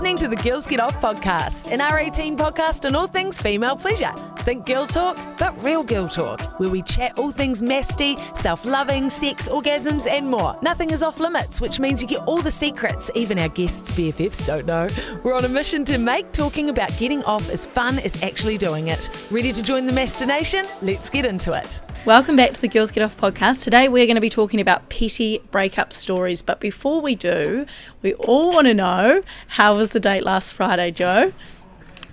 listening to the Girls Get Off podcast, an R18 podcast on all things female pleasure. Think girl talk, but real girl talk, where we chat all things masty, self loving, sex, orgasms, and more. Nothing is off limits, which means you get all the secrets even our guests' BFFs don't know. We're on a mission to make talking about getting off as fun as actually doing it. Ready to join the Mastination? Let's get into it. Welcome back to the Girls Get Off podcast. Today we're going to be talking about petty breakup stories. But before we do, we all want to know how was the date last Friday, Jo?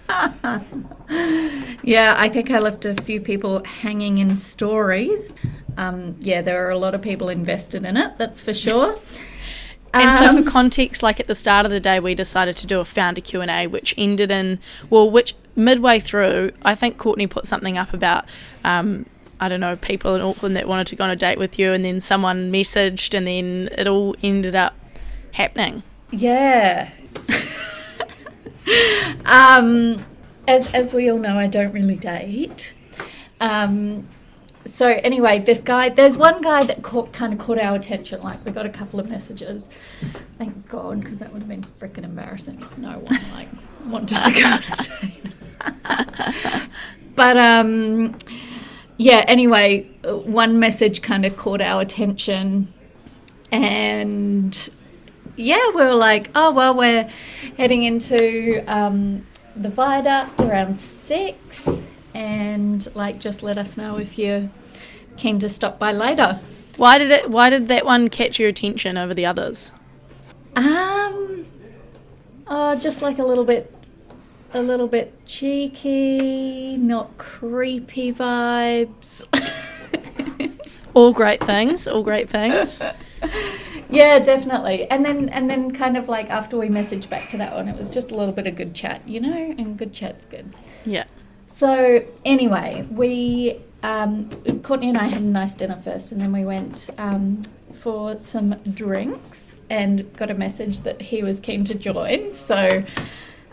yeah, I think I left a few people hanging in stories. Um, yeah, there are a lot of people invested in it, that's for sure. And so, Um, for context, like at the start of the day, we decided to do a founder Q and A, which ended in well, which midway through, I think Courtney put something up about, um, I don't know, people in Auckland that wanted to go on a date with you, and then someone messaged, and then it all ended up happening. Yeah. Um, as as we all know, I don't really date. Um, so anyway, this guy, there's one guy that caught, kind of caught our attention. Like we got a couple of messages. Thank God, because that would have been freaking embarrassing. No one like wanted to go a but um, yeah. Anyway, one message kind of caught our attention, and yeah, we were like, oh well, we're heading into um, the viaduct around six, and like, just let us know if you're keen to stop by later. Why did it? Why did that one catch your attention over the others? Um, oh, just like a little bit, a little bit cheeky, not creepy vibes. All great things. All great things. yeah, definitely. And then, and then, kind of like after we messaged back to that one, it was just a little bit of good chat, you know, and good chat's good. Yeah. So anyway, we um, Courtney and I had a nice dinner first, and then we went um, for some drinks and got a message that he was keen to join. So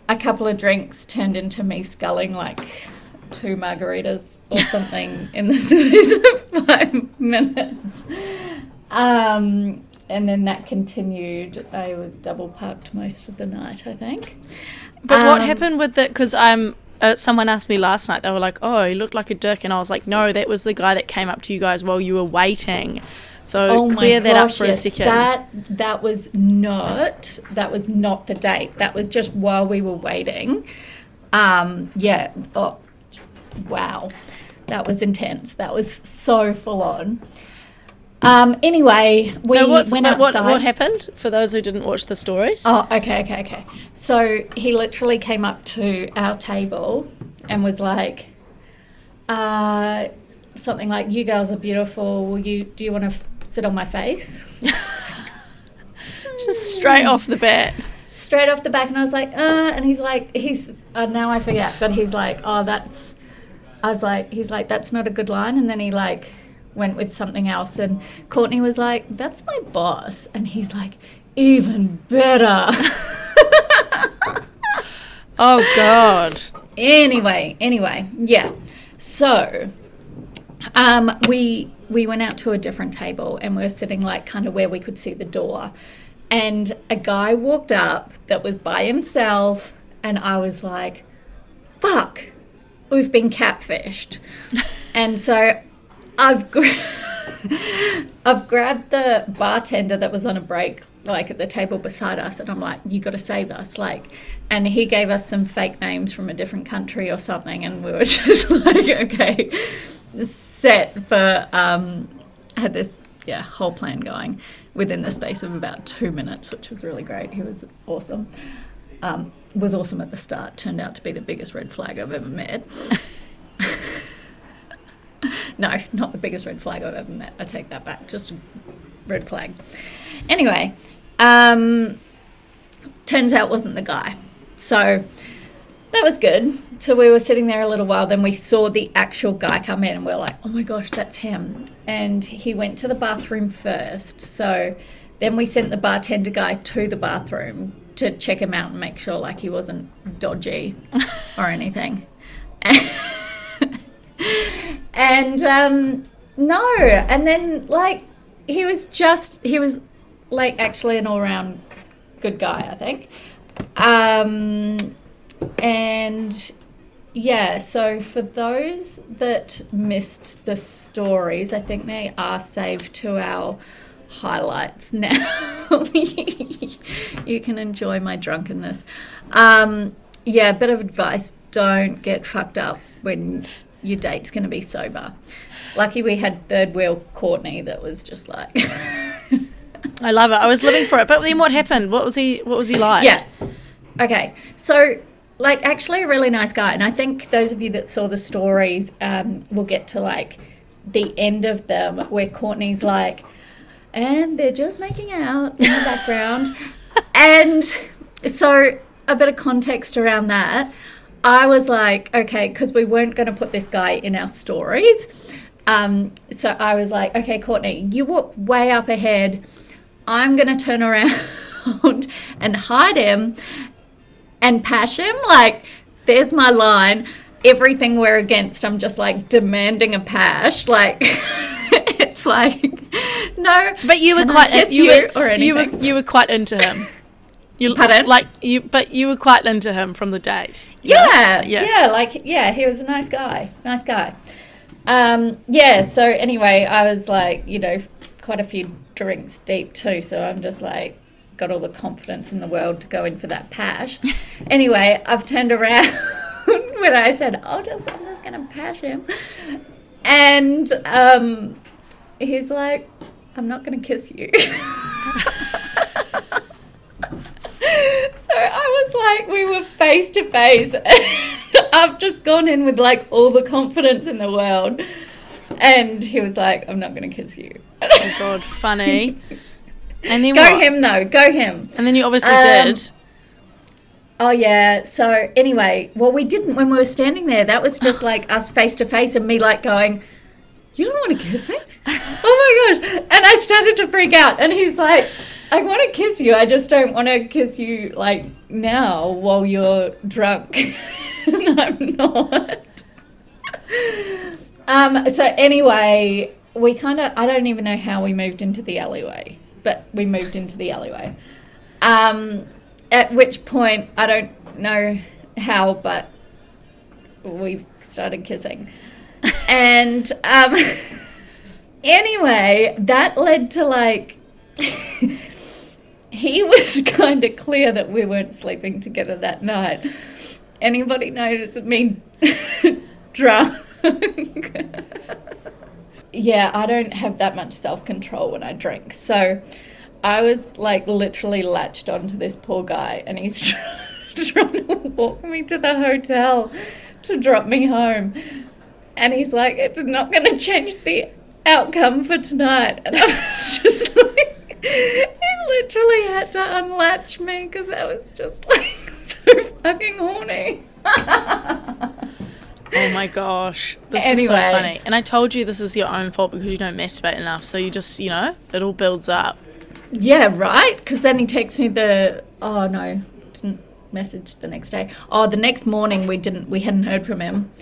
a couple of drinks turned into me sculling like two margaritas or something in the space of five minutes. Um, and then that continued. I was double parked most of the night, I think. But what Um, happened with that? Because I'm. Uh, someone asked me last night. They were like, "Oh, he looked like a dick," and I was like, "No, that was the guy that came up to you guys while you were waiting." So Oh clear that up gosh, for a second. That that was not that was not the date. That was just while we were waiting. Um, yeah. Oh, wow. That was intense. That was so full on. Um, anyway, we no, went what, outside. what happened for those who didn't watch the stories? Oh, okay, okay, okay. So he literally came up to our table and was like, uh, something like, "You girls are beautiful. Will you do you want to f- sit on my face?" Just straight off the bat. straight off the back, and I was like, uh, and he's like, he's uh, now I forget, but he's like, oh, that's. I was like, he's like, that's not a good line, and then he like went with something else, and Courtney was like, that's my boss, and he's like, even better. Oh God. anyway, anyway, yeah. So, um, we we went out to a different table and we were sitting like kind of where we could see the door, and a guy walked up that was by himself, and I was like, "Fuck, we've been catfished," and so I've gra- I've grabbed the bartender that was on a break, like at the table beside us, and I'm like, "You got to save us!" Like, and he gave us some fake names from a different country or something, and we were just like, "Okay, set for." Um, had this yeah whole plan going within the space of about two minutes, which was really great. He was awesome. Um, was awesome at the start. Turned out to be the biggest red flag I've ever met. no, not the biggest red flag I've ever met. I take that back. Just a red flag. Anyway, um, turns out wasn't the guy. So that was good. So we were sitting there a little while. Then we saw the actual guy come in, and we are like, "Oh my gosh, that's him!" And he went to the bathroom first. So then we sent the bartender guy to the bathroom to check him out and make sure like he wasn't dodgy or anything. and um, no, and then like he was just he was like actually an all round good guy, I think. Um, and yeah, so for those that missed the stories, I think they are saved to our highlights now. you can enjoy my drunkenness. Um, yeah, bit of advice don't get fucked up when your date's going to be sober. Lucky we had third wheel Courtney that was just like. I love it. I was living for it. But then what happened? What was he what was he like? Yeah. Okay. So like actually a really nice guy and i think those of you that saw the stories um, will get to like the end of them where courtney's like and they're just making out in the background and so a bit of context around that i was like okay because we weren't going to put this guy in our stories um, so i was like okay courtney you walk way up ahead i'm going to turn around and hide him and passion. Like, there's my line. Everything we're against, I'm just like demanding a pash. Like, it's like, no. But you were quite you, you were, you were you were quite into him. You Pardon? like you, but you were quite into him from the date. know? Yeah, Yeah. yeah, like yeah, he was a nice guy, nice guy. Um, yeah. So anyway, I was like, you know, quite a few drinks deep too, so I'm just like, got all the confidence in the world to go in for that pash. anyway, I've turned around when I said, "I'll just, I'm just gonna pash him," and um, he's like, "I'm not gonna kiss you." So I was like, we were face to face. I've just gone in with like all the confidence in the world. And he was like, I'm not going to kiss you. Oh god, funny. And then Go what? him though, go him. And then you obviously Um, did. Oh, yeah. So anyway, well, we didn't when we were standing there. That was just like us face to face and me like going, You don't want to kiss me? oh my gosh. And I started to freak out. And he's like, I want to kiss you. I just don't want to kiss you like now while you're drunk. and I'm not. Um, so anyway, we kind of I don't even know how we moved into the alleyway, but we moved into the alleyway. Um, at which point I don't know how, but we started kissing. and um, anyway, that led to like he was kind of clear that we weren't sleeping together that night. Anybody notice me drunk? yeah, I don't have that much self control when I drink. So I was like literally latched onto this poor guy, and he's trying to walk me to the hotel to drop me home. And he's like, it's not going to change the outcome for tonight. And I was just like, he literally had to unlatch me because I was just like so fucking horny. Oh my gosh. This is Anyway. so funny. And I told you this is your own fault because you don't masturbate enough. So you just, you know, it all builds up. Yeah, right. Because then he texts me the oh no, didn't message the next day. Oh, the next morning we didn't. We hadn't heard from him.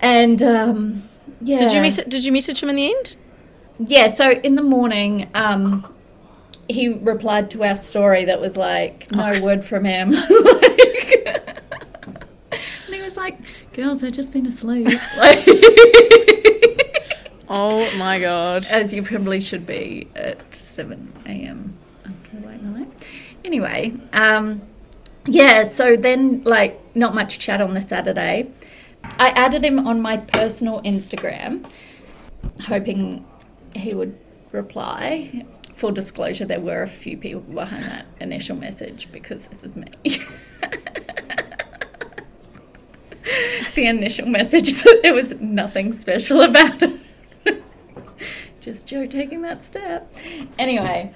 And um, yeah. Did you mess did you message him in the end? Yeah. So in the morning, um, he replied to our story that was like no Oh. word from him. Like- and he was like, "Girls, I've just been asleep." Like, Oh my god. as you probably should be at 7 a.m. after late night. Anyway, um, yeah, so then, like, not much chat on the Saturday. I added him on my personal Instagram, hoping he would reply. Full disclosure, there were a few people behind that initial message because this is me. the initial message that there was nothing special about it. Just Jo taking that step. Anyway,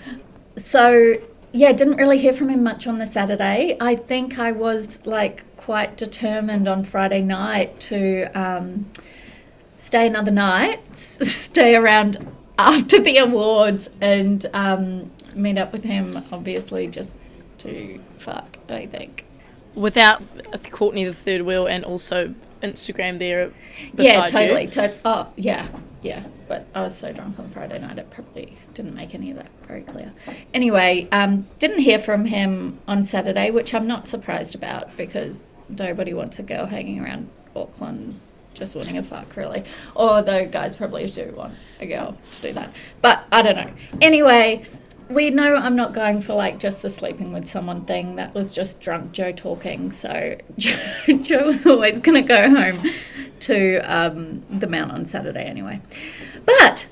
so yeah, didn't really hear from him much on the Saturday. I think I was like quite determined on Friday night to um, stay another night, stay around after the awards, and um, meet up with him. Obviously, just to fuck. I think. Without Courtney the third wheel and also Instagram there yeah, totally. To- oh, yeah, yeah. but I was so drunk on Friday night, it probably didn't make any of that very clear. Anyway, um, didn't hear from him on Saturday, which I'm not surprised about because nobody wants a girl hanging around Auckland just wanting a fuck, really. Although guys probably do want a girl to do that. But I don't know. Anyway, we know I'm not going for like just the sleeping with someone thing. That was just drunk Jo talking. So Jo, Jo was always going to go home to um, the mount on Saturday anyway. But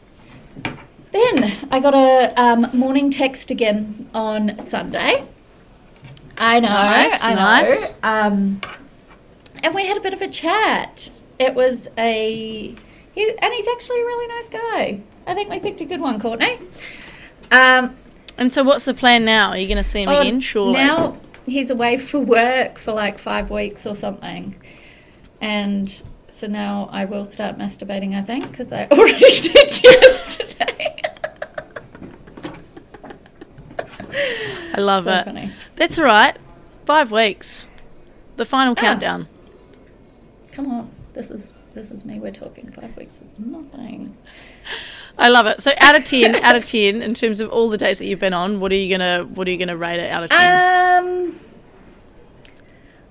then I got a um, morning text again on Sunday. I know, Nice, I know. nice. Um, and we had a bit of a chat. It was a, he, and he's actually a really nice guy. I think we picked a good one, Courtney. Um, And so, what's the plan now? Are you going to see him Oh, again? Surely. Now he's away for work for like five weeks or something. And so now I will start masturbating, I think, because I already did yesterday. I love so it. funny. That's all right. Five weeks. The final Ah. countdown. Come on. This is this is me. We're talking five weeks is nothing. I love it. So out of ten, out of ten, in terms of all the dates that you've been on, what are you gonna what are you gonna rate it out of ten? Um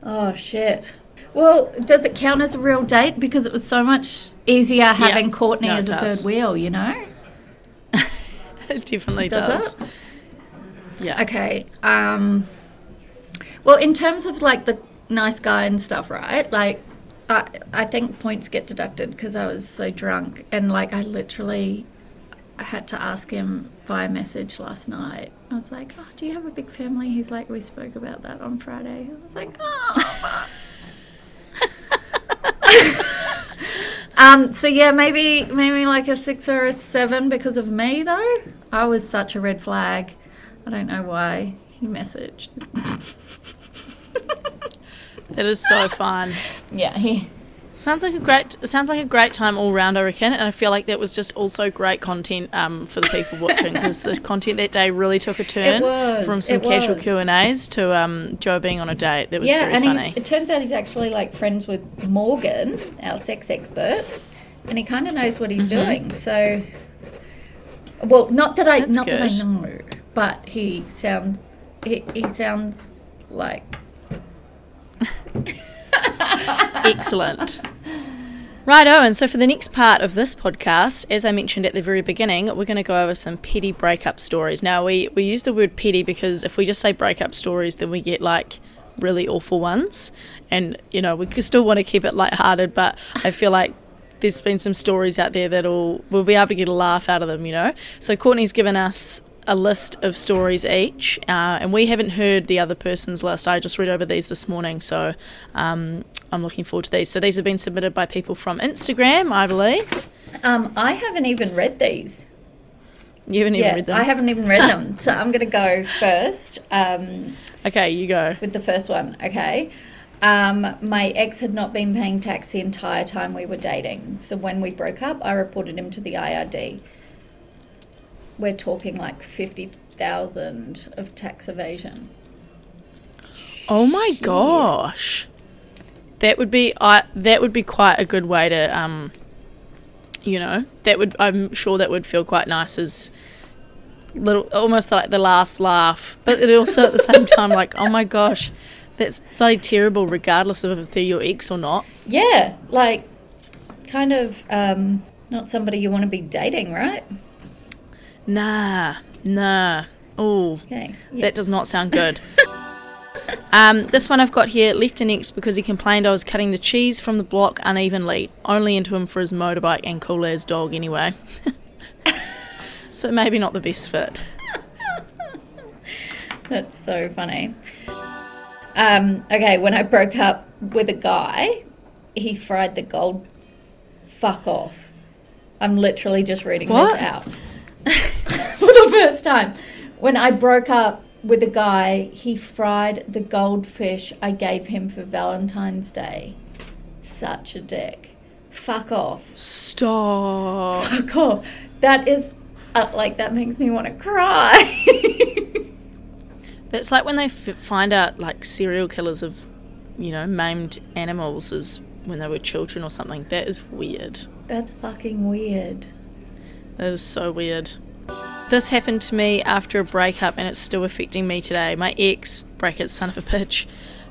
Oh shit. Well, does it count as a real date? Because it was so much easier having Courtney No, as a does. third wheel, you know? it definitely Does does. it? Yeah. Okay. Um well in terms of like the nice guy and stuff, right? Like I I think points get deducted because I was so drunk and like I literally had to ask him via message last night. I was like, "Oh, do you have a big family?" He's like, "We spoke about that on Friday." I was like, "Oh." um. So yeah, maybe maybe like a six or a seven because of me though. I was such a red flag. I don't know why he messaged. It is so fun. yeah, he. Sounds like a great sounds like a great time all round, I reckon. And I feel like that was just also great content um, for the people watching because the content that day really took a turn was, from some casual. Q and A's to um, Jo being on a date. That was yeah, very and funny. it turns out he's actually like friends with Morgan, our sex expert, and he kind of knows what he's doing. So, well, not that I That's not that I know, but he sounds he, he sounds like Excellent. Right, Owen. so for the next part of this podcast, as I mentioned at the very beginning, we're going to go over some petty breakup stories. Now, we, we use the word petty because if we just say breakup stories, then we get like really awful ones. And, you know, we still want to keep it lighthearted, but I feel like there's been some stories out there that'll we'll be able to get a laugh out of them, you know. So Courtney's given us a list of stories each, uh, and we haven't heard the other person's list. I just read over these this morning, so um, I'm looking forward to these. So these have been submitted by people from Instagram, I believe. um I haven't even read these. You haven't even read them. I haven't even read them. So I'm gonna go first. Um, Okay, you go. with the first one, okay? Um, my ex had not been paying tax the entire time we were dating. So when we broke up, I reported him to the IRD. We're talking like 50,000 of tax evasion. Oh my gosh, that would be I. That would be quite a good way to um. You know, that would I'm sure that would feel quite nice as little almost like the last laugh, but it also at the same time like oh my gosh, that's bloody terrible regardless of if they're your ex or not. Yeah, like kind of um, not somebody you want to be dating, right? Nah, nah. Oh, Okay. Yeah. That does not sound good. um, this one I've got here left an ex because he complained I was cutting the cheese from the block unevenly, only into him for his motorbike and cool as dog anyway. so maybe not the best fit. That's so funny. Um, okay, when I broke up with a guy, he fried the gold. Fuck off. I'm literally just reading What? this out for the first time. When I broke up with a guy, he fried the goldfish I gave him for Valentine's Day. Such a dick. Fuck off. Stop. Fuck off. That is, uh, like, that makes me want to cry. That's like when they f- find out like serial killers of, you know, maimed animals as when they were children or something. That is weird. That's fucking weird. That is so weird. This happened to me after a breakup and it's still affecting me today. My ex, brackets son of a bitch,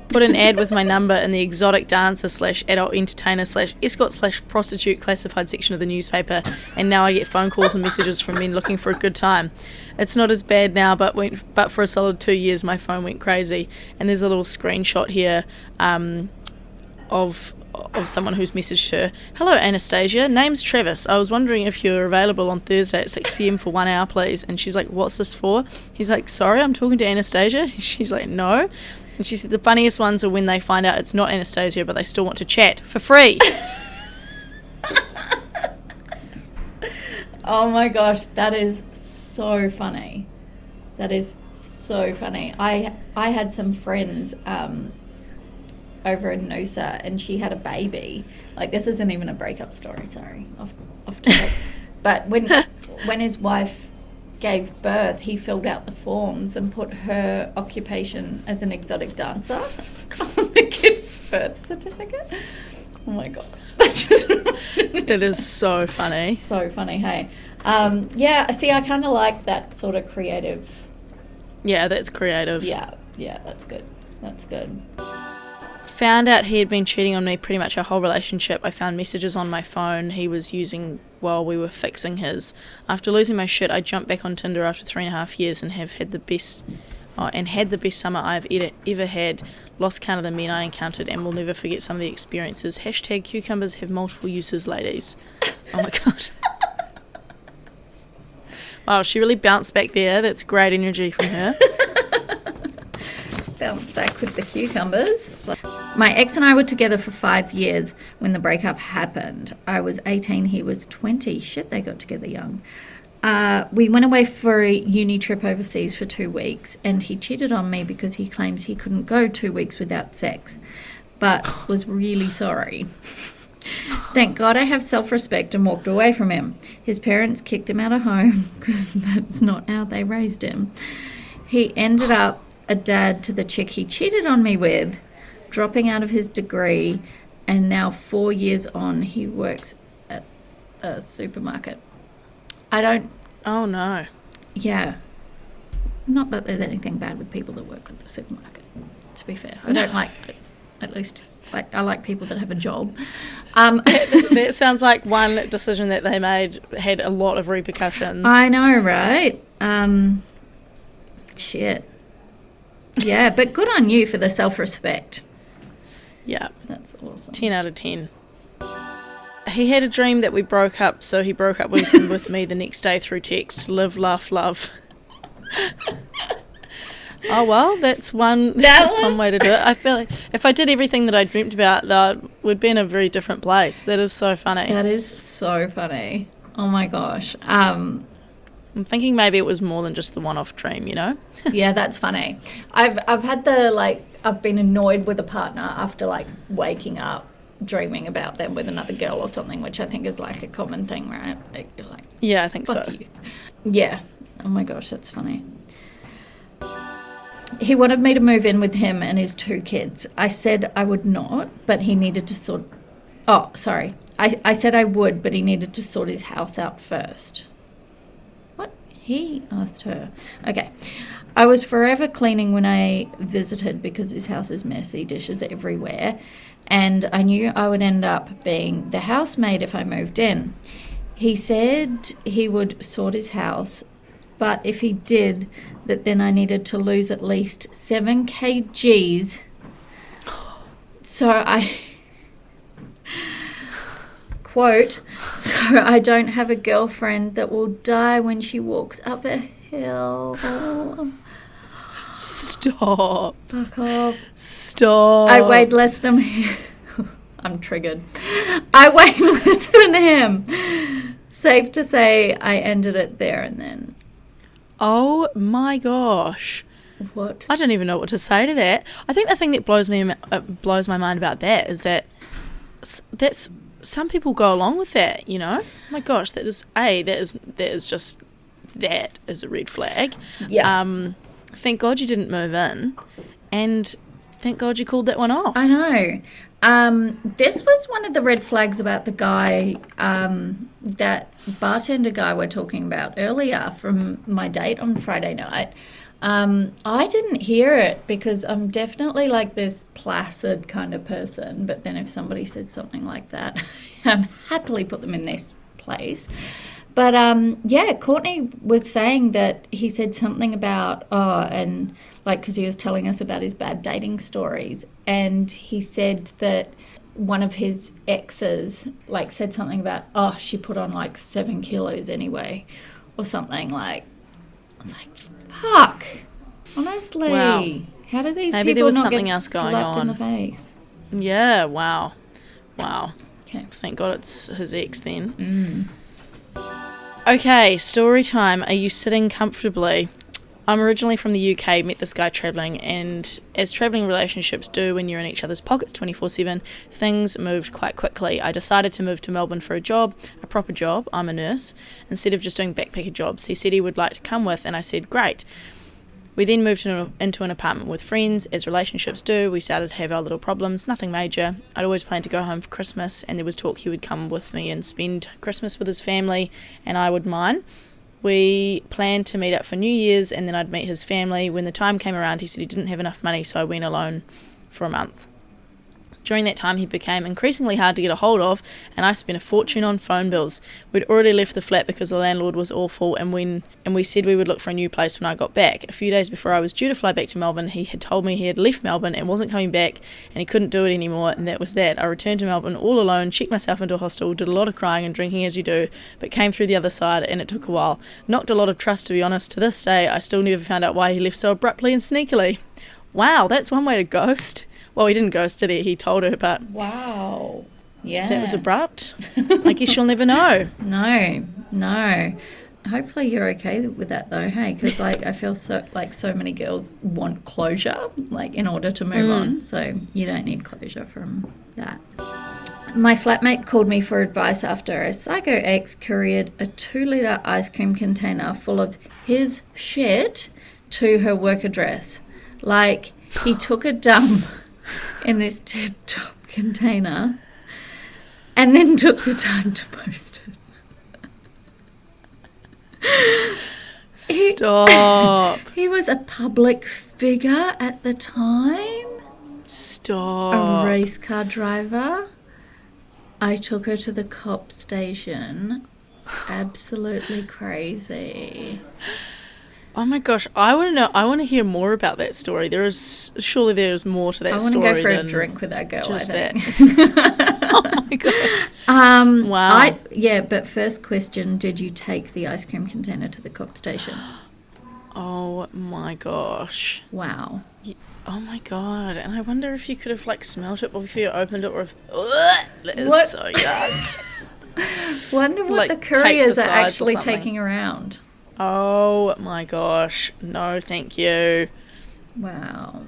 put an ad with my number in the exotic dancer slash adult entertainer slash escort slash prostitute classified section of the newspaper and now I get phone calls and messages from men looking for a good time. It's not as bad now but went, but for a solid two years my phone went crazy and there's a little screenshot here um, of of someone who's messaged her. Hello, Anastasia. Name's Travis. I was wondering if you're available on Thursday at 6 p.m. for one hour, please. And she's like, What's this for? He's like, Sorry, I'm talking to Anastasia. She's like, No. And she said, The funniest ones are when they find out it's not Anastasia, but they still want to chat for free. Oh my gosh, that is so funny. That is so funny. I I had some friends um, over in Noosa, and she had a baby. Like this isn't even a breakup story. Sorry, off off topic. but when when his wife gave birth, he filled out the forms and put her occupation as an exotic dancer on the kid's birth certificate. Oh my gosh, that it is so funny. so funny. Hey, um, yeah. See, I kind of like that sort of creative. Yeah, that's creative. Yeah, yeah. That's good. That's good. Found out he had been cheating on me pretty much our whole relationship. I found messages on my phone he was using while we were fixing his. After losing my shit, I jumped back on Tinder after three and a half years and have had the best. Oh, and had the best summer I've ever, ever had. Lost count of the men I encountered and will never forget some of the experiences. Hashtag cucumbers have multiple uses, ladies. Oh my god. wow, she really bounced back there. That's great energy from her. bounce back with the cucumbers. My ex and I were together for five years when the breakup happened. I was 18, he was 20. Shit, they got together young. Uh, we went away for a uni trip overseas for two weeks, and he cheated on me because he claims he couldn't go two weeks without sex, but was really sorry. Thank God I have self respect and walked away from him. His parents kicked him out of home because that's not how they raised him. He ended up a dad to the chick he cheated on me with, dropping out of his degree, and now four years on, he works at a supermarket. I don't, oh no. yeah. Not that there's anything bad with people that work at the supermarket, to be fair. I don't like, at least, like, I like people that have a job. Um, that sounds like one decision that they made had a lot of repercussions. I know, right? Um, shit. Yeah, but good on you for the self respect. Yeah, That's awesome. 10 out of 10. He had a dream that we broke up, so he broke up with, with me the next day through text. Live, laugh, love. oh well, that's one. that's one? one? way to do it. I feel like if I did everything that I dreamt about, that we'd be in a very different place. That is so funny. That is so funny. Oh my gosh. Um, I'm thinking maybe it was more than just the one-off dream. You know? yeah, that's funny. I've I've had the like I've been annoyed with a partner after like waking up dreaming about them with another girl or something, which I think is like a common thing, right? Like, you're like yeah, I think fuck so. you. Yeah. Oh my gosh, that's funny. He wanted me to move in with him and his two kids. I said I would not, but he needed to sort. Oh, sorry. I, I said I would, but he needed to sort his house out first. What? He asked her. Okay. I was forever cleaning when I visited because his house is messy, dishes everywhere, and I knew I would end up being the housemaid if I moved in. He said he would sort his house, but if he did, that then I needed to lose at least seven kgs. So I quote, so I don't have a girlfriend that will die when she walks up a hill. Stop. Fuck off. Stop. I weighed less than him. I'm triggered. I weighed less than him. Safe to say, I ended it there and then. Oh my gosh. What? I don't even know what to say to that. I think the thing that blows me uh, blows my mind about that is that that's some people go along with that. You know, Oh my gosh, that is a that is that is just that is a red flag. Yeah. Um, thank God you didn't move in, and Thank God you called that one off. I know. Um, this was one of the red flags about the guy, um, that bartender guy we're talking about earlier from my date on Friday night. Um, I didn't hear it because I'm definitely like this placid kind of person. But then if somebody said something like that, I'm happily put them in this place. But um, yeah, Courtney was saying that he said something about, oh, and like, because he was telling us about his bad dating stories. And he said that one of his exes, like, said something about, oh, she put on like seven kilos anyway, or something. Like, it's like, fuck. Honestly. Wow. How do these Maybe there people was not something get else going slapped in the face? Yeah, wow. Wow. Okay. Thank God it's his ex then. Mm. Okay, story time. Are you sitting comfortably? I'm originally from the UK, met this guy travelling, and as travelling relationships do when you're in each other's pockets 24 7, things moved quite quickly. I decided to move to Melbourne for a job, a proper job, I'm a nurse, instead of just doing backpacker jobs. He said he would like to come with, and I said, great. We then moved into, an apartment with friends, as relationships do. We started to have our little problems, nothing major. I'd always planned to go home for Christmas, and there was talk he would come with me and spend Christmas with his family, and I would mine. We planned to meet up for New Year's, and then I'd meet his family. When the time came around, he said he didn't have enough money, so I went alone for a month. During that time, he became increasingly hard to get a hold of, and I spent a fortune on phone bills. We'd already left the flat because the landlord was awful, and when and we said we would look for a new place when I got back. A few days before I was due to fly back to Melbourne, he had told me he had left Melbourne and wasn't coming back, and he couldn't do it anymore, and that was that. I returned to Melbourne all alone, checked myself into a hostel, did a lot of crying and drinking as you do, but came through the other side, and it took a while. Knocked a lot of trust, to be honest. To this day, I still never found out why he left so abruptly and sneakily. Wow, that's one way to ghost. Well, he didn't ghost, did he? He told her, but Wow. Yeah. that was abrupt. I guess you'll never know. No, no. Hopefully you're okay with that though, hey? Because like I feel so like so many girls want closure, like in order to move on. Mm. So you don't need closure from that. My flatmate called me for advice after a psycho ex couriered a two liter ice cream container full of his shit to her work address. Like he took a dump in this tip top container and then took the time to post it. Stop. He was a public figure at the time, Stop. a race car driver. I took her to the cop station. Absolutely crazy. Oh my gosh, I want to know. I want to hear more about that story. There is surely there is more to that I want to story go for a drink with that girl. just I that. oh my gosh. um, Wow. I, yeah, but first question: Did you take the ice cream container to the cop station? Oh my gosh. Wow. Oh my god. And I wonder if you could have like smelt it before you opened it, or if Ugh, that is What? so yuck. Wonder what Like, the take the couriers are actually taking around. Oh my gosh. No, thank you. Wow.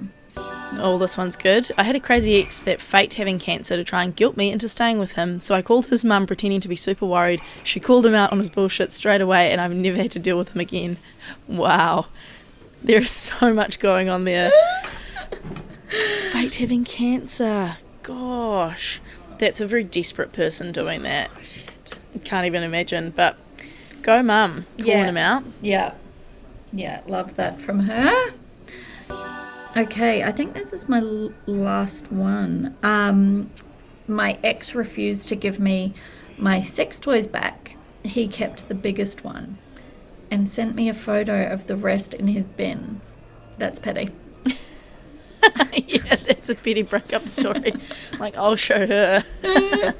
Oh, this one's good. I had a crazy ex that faked having cancer to try and guilt me into staying with him. So I called his mum pretending to be super worried. She called him out on his bullshit straight away, and I've never had to deal with him again. Wow. There's so much going on there. faked having cancer. Gosh. That's a very desperate person doing that. Oh, Can't even imagine. But go, mum. Calling Yeah. him out. Yeah. Yeah, love that from her. Okay, I think this is my l- last one. Um, my ex refused to give me my sex toys back. He kept the biggest one and sent me a photo of the rest in his bin. That's petty. yeah, that's a petty breakup story. like, I'll show her.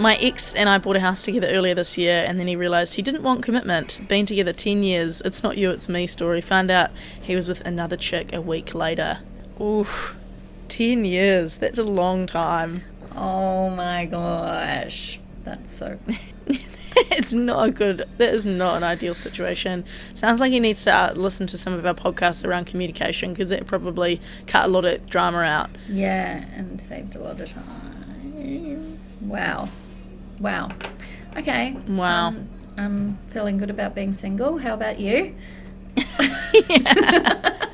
My ex and I bought a house together earlier this year, and then he realised he didn't want commitment. Been together 10 years. It's not you, it's me story. Found out he was with another chick a week later. Oof. 10 years. That's a long time. Oh my gosh. That's so. it's not a good, that is not an ideal situation. Sounds like he needs to uh, listen to some of our podcasts around communication because that probably cut a lot of drama out. Yeah, and saved a lot of time. Wow. Wow. Okay. Wow. Um, I'm feeling good about being single. How about you?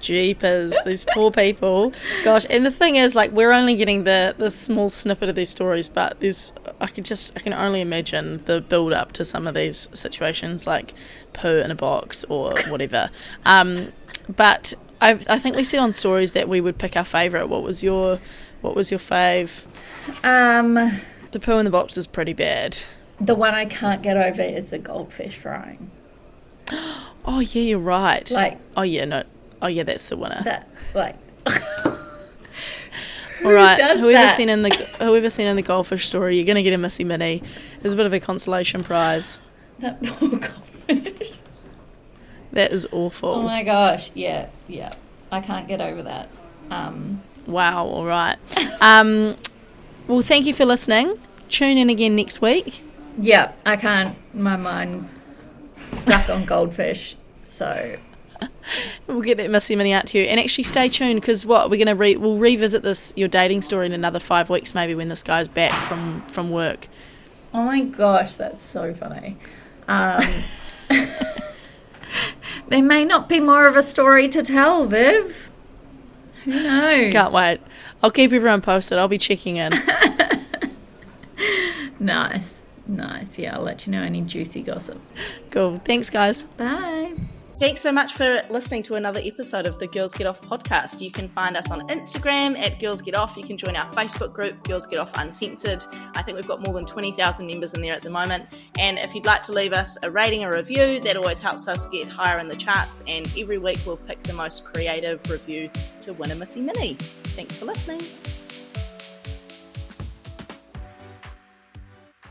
Jeepers, these poor people. Gosh, and the thing is, like, we're only getting the the small snippet of these stories, but there's, I can just, I can only imagine the build up to some of these situations, like poo in a box or whatever. Um, but I, I think we said on stories that we would pick our favourite. What was your, what was your fave? Um, The poo in the box is pretty bad. the one I can't get over is the goldfish frying. Oh yeah, you're right. Like- oh yeah, no, oh yeah, that's the winner. That like. All right, whoever that? seen in the whoever seen in the goldfish story, you're gonna get a Missy Mini. It's a bit of a consolation prize. That poor goldfish. That is awful. Oh my gosh, yeah, yeah. I can't get over that. Um, Wow. All right. Um, well, thank you for listening. Tune in again next week. yeah, I can't. My mind's stuck on goldfish. So We'll get that Missy Mini out to you, and actually stay tuned because what we're gonna re- we'll revisit this your dating story in another five weeks, maybe when this guy's back from from work. Oh my gosh, that's so funny. Um, there may not be more of a story to tell, Viv. Who knows? Can't wait. I'll keep everyone posted. I'll be checking in. Nice, nice. Yeah, I'll let you know any juicy gossip. cool. Thanks, guys. Bye. Thanks so much for listening to another episode of the Girls Get Off podcast. You can find us on Instagram at Girls Get Off. You can join our Facebook group, Girls Get Off Uncensored. I think we've got more than 20,000 members in there at the moment. And if you'd like to leave us a rating or review, that always helps us get higher in the charts. And every week we'll pick the most creative review to win a Missy Mini. Thanks for listening.